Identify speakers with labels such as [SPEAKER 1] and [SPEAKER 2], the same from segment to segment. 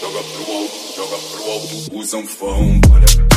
[SPEAKER 1] joga pro alto, joga pro alto, usa um fão, olha.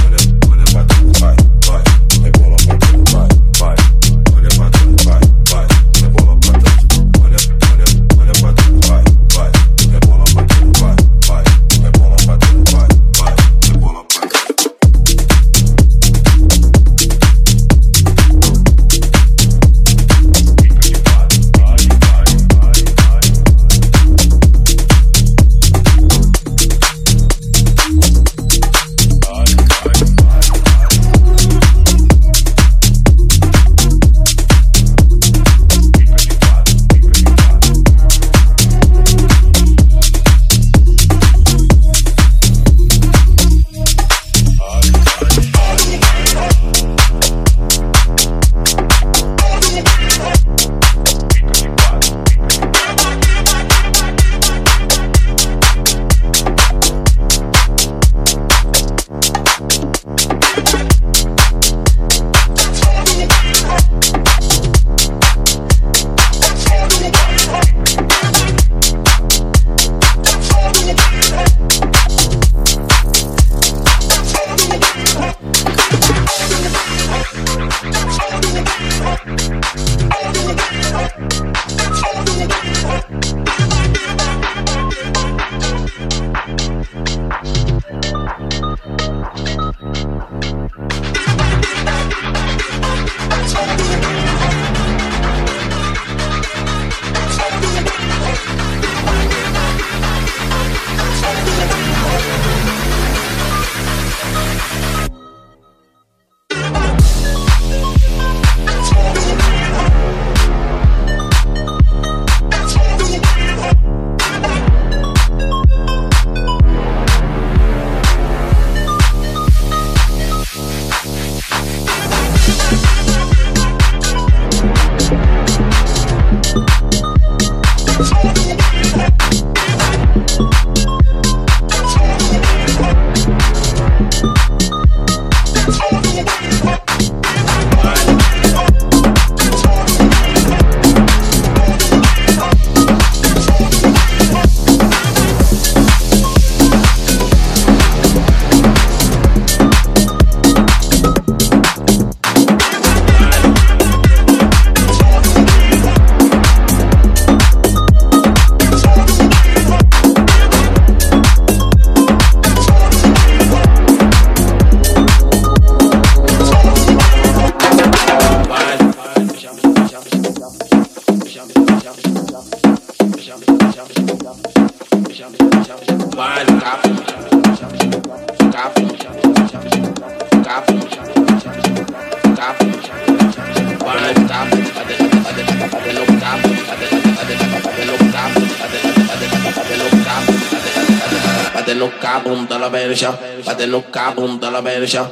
[SPEAKER 2] no cabum da la verja, pa cabum de la verja,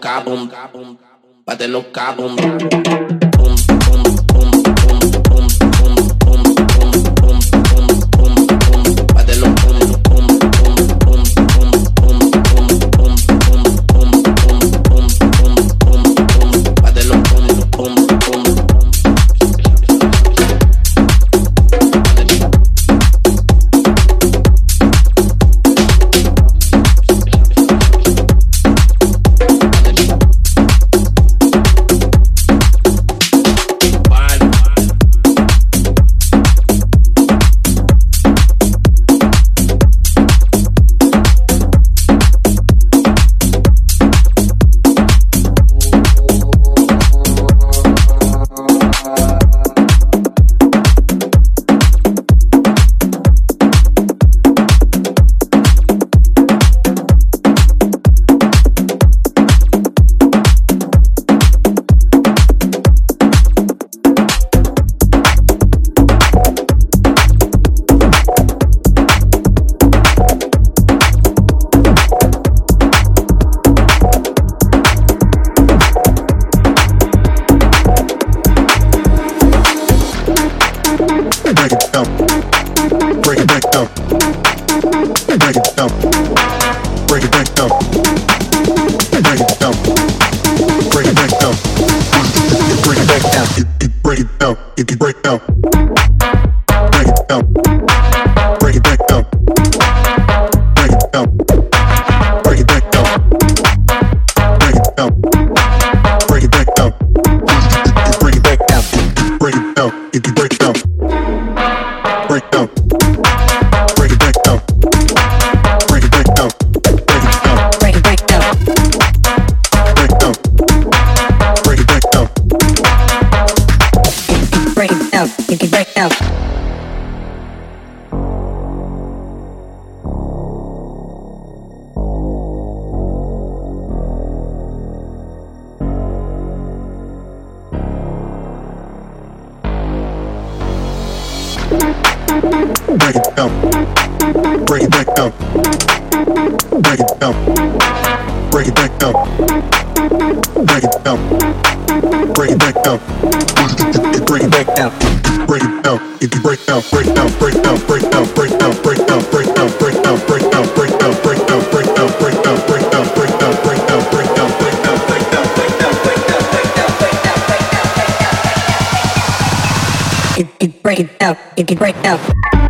[SPEAKER 2] cabum, pa cabum. you break it down, you break it down.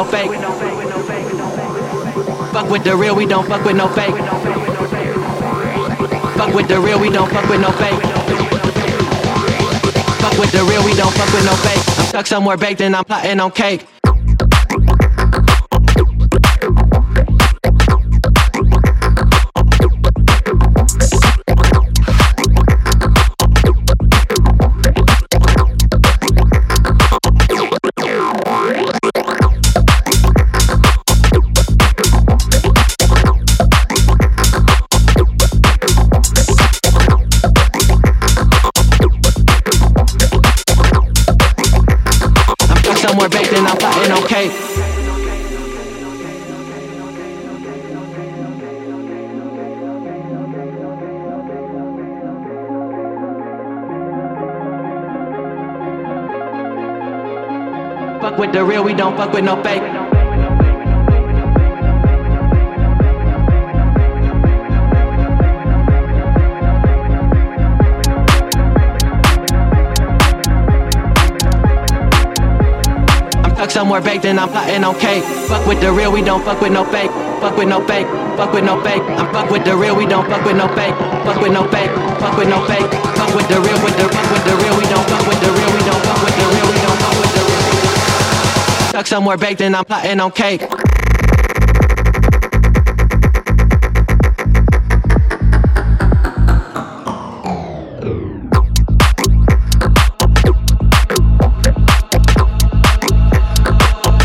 [SPEAKER 2] no
[SPEAKER 3] fake. Fuck with the real, we don't fuck with no fake. Fuck with the real, we don't fuck with no fake. Fuck with the real, we don't fuck with no fake. I'm stuck somewhere baked and I'm plotting on cake. with the real, we don't fuck with no fake. somewhere baked and I'm plotting on cake. Fuck with the real, we don't fuck with no fake. Fuck with no fake, fuck with no fake. I'm fuck with the real, we don't fuck with no fake. Fuck with no fake, fuck with no fake. Fuck with the real, with the fuck with the real, we don't fuck. stuck somewhere baked and I'm plotting on cake.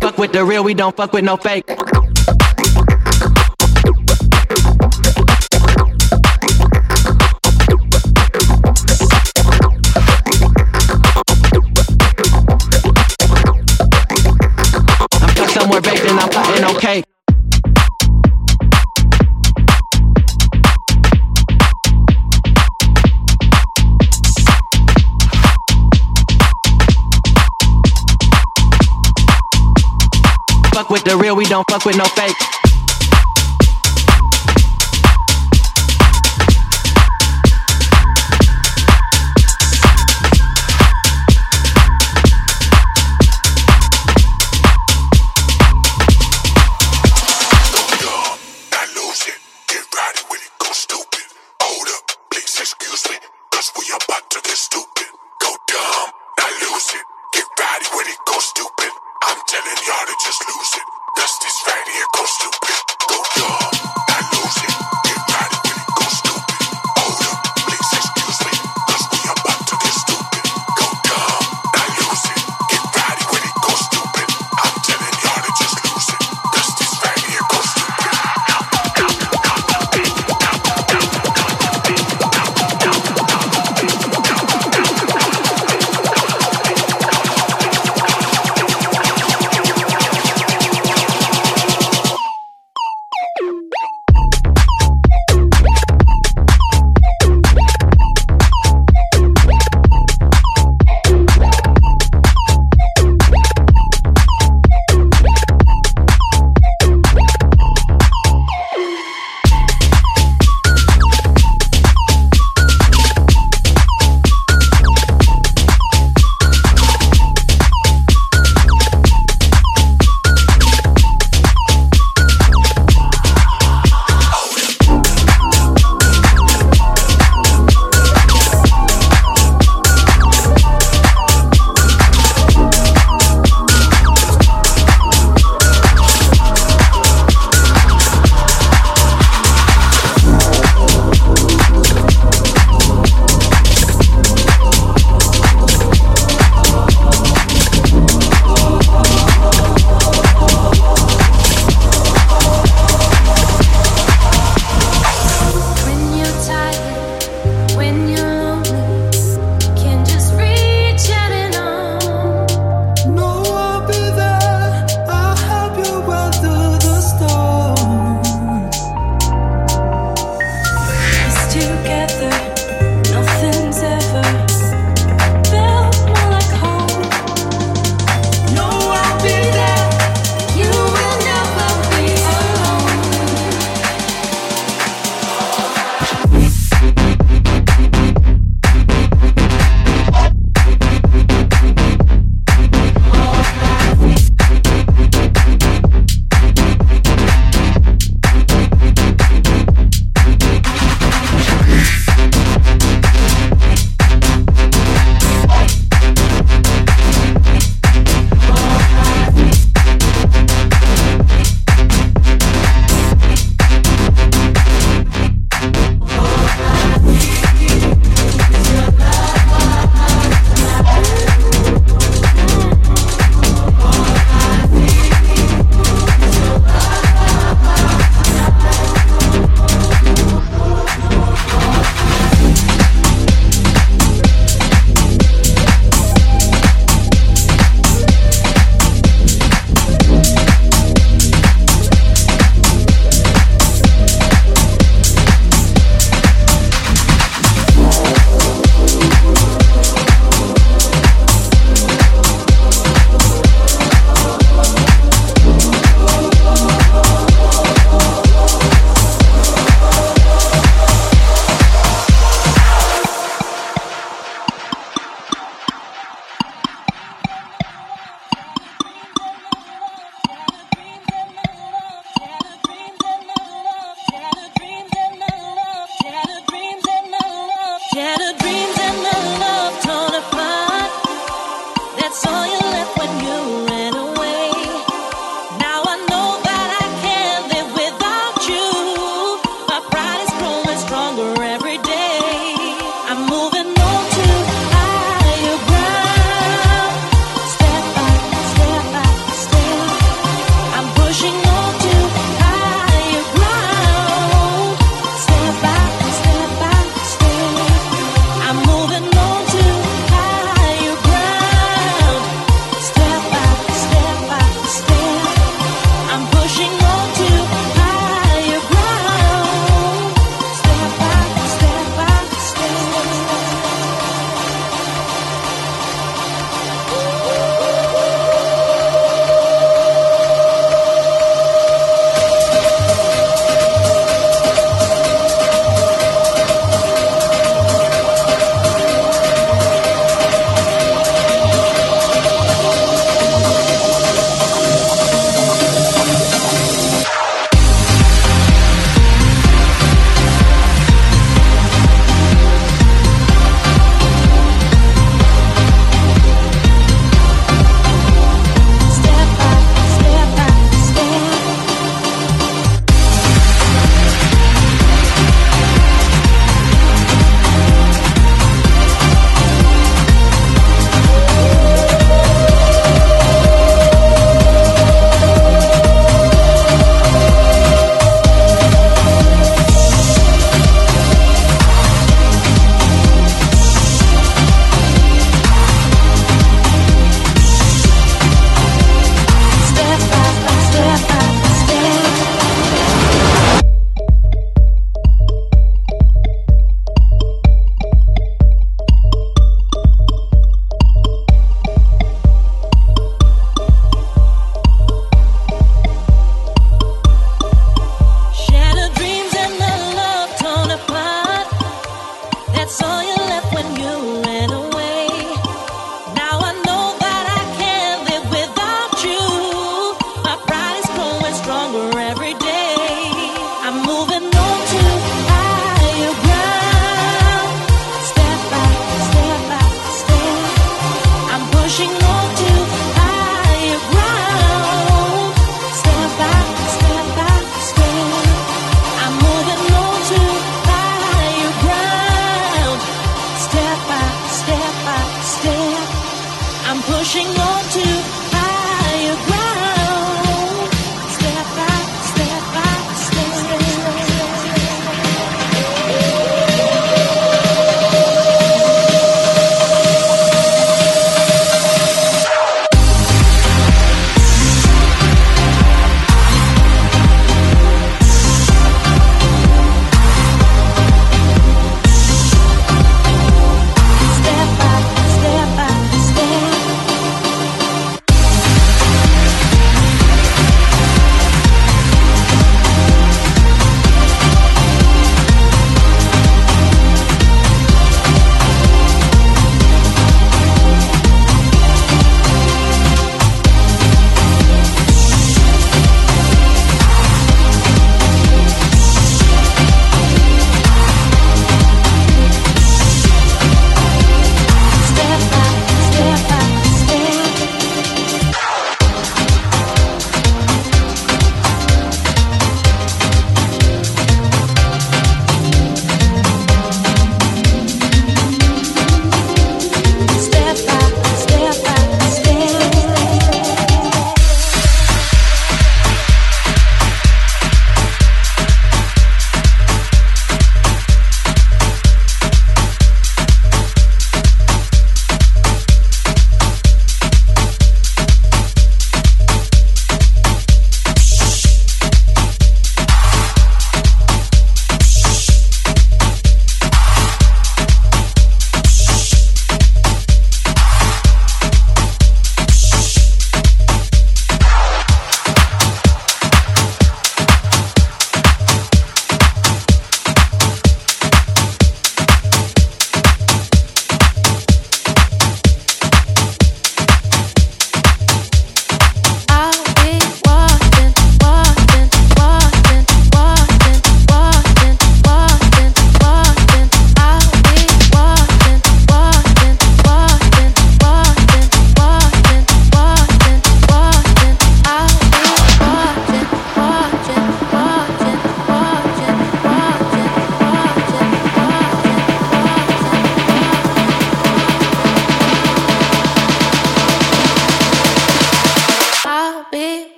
[SPEAKER 3] Fuck with the real, we don't fuck with no fake. we're vaping, I'm plotting, okay. Fuck with the real, we don't fuck with no fake.